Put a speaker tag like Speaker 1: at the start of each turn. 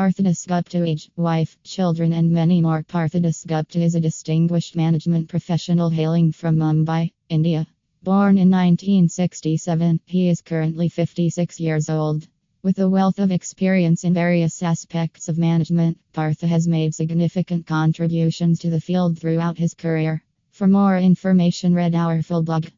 Speaker 1: Partho Dasgupta age, wife, children, and many more. Partho Dasgupta is a distinguished management professional hailing from Mumbai, India. Born in 1967, he is currently 56 years old. With a wealth of experience in various aspects of management, Partho has made significant contributions to the field throughout his career. For more information, read our full blog.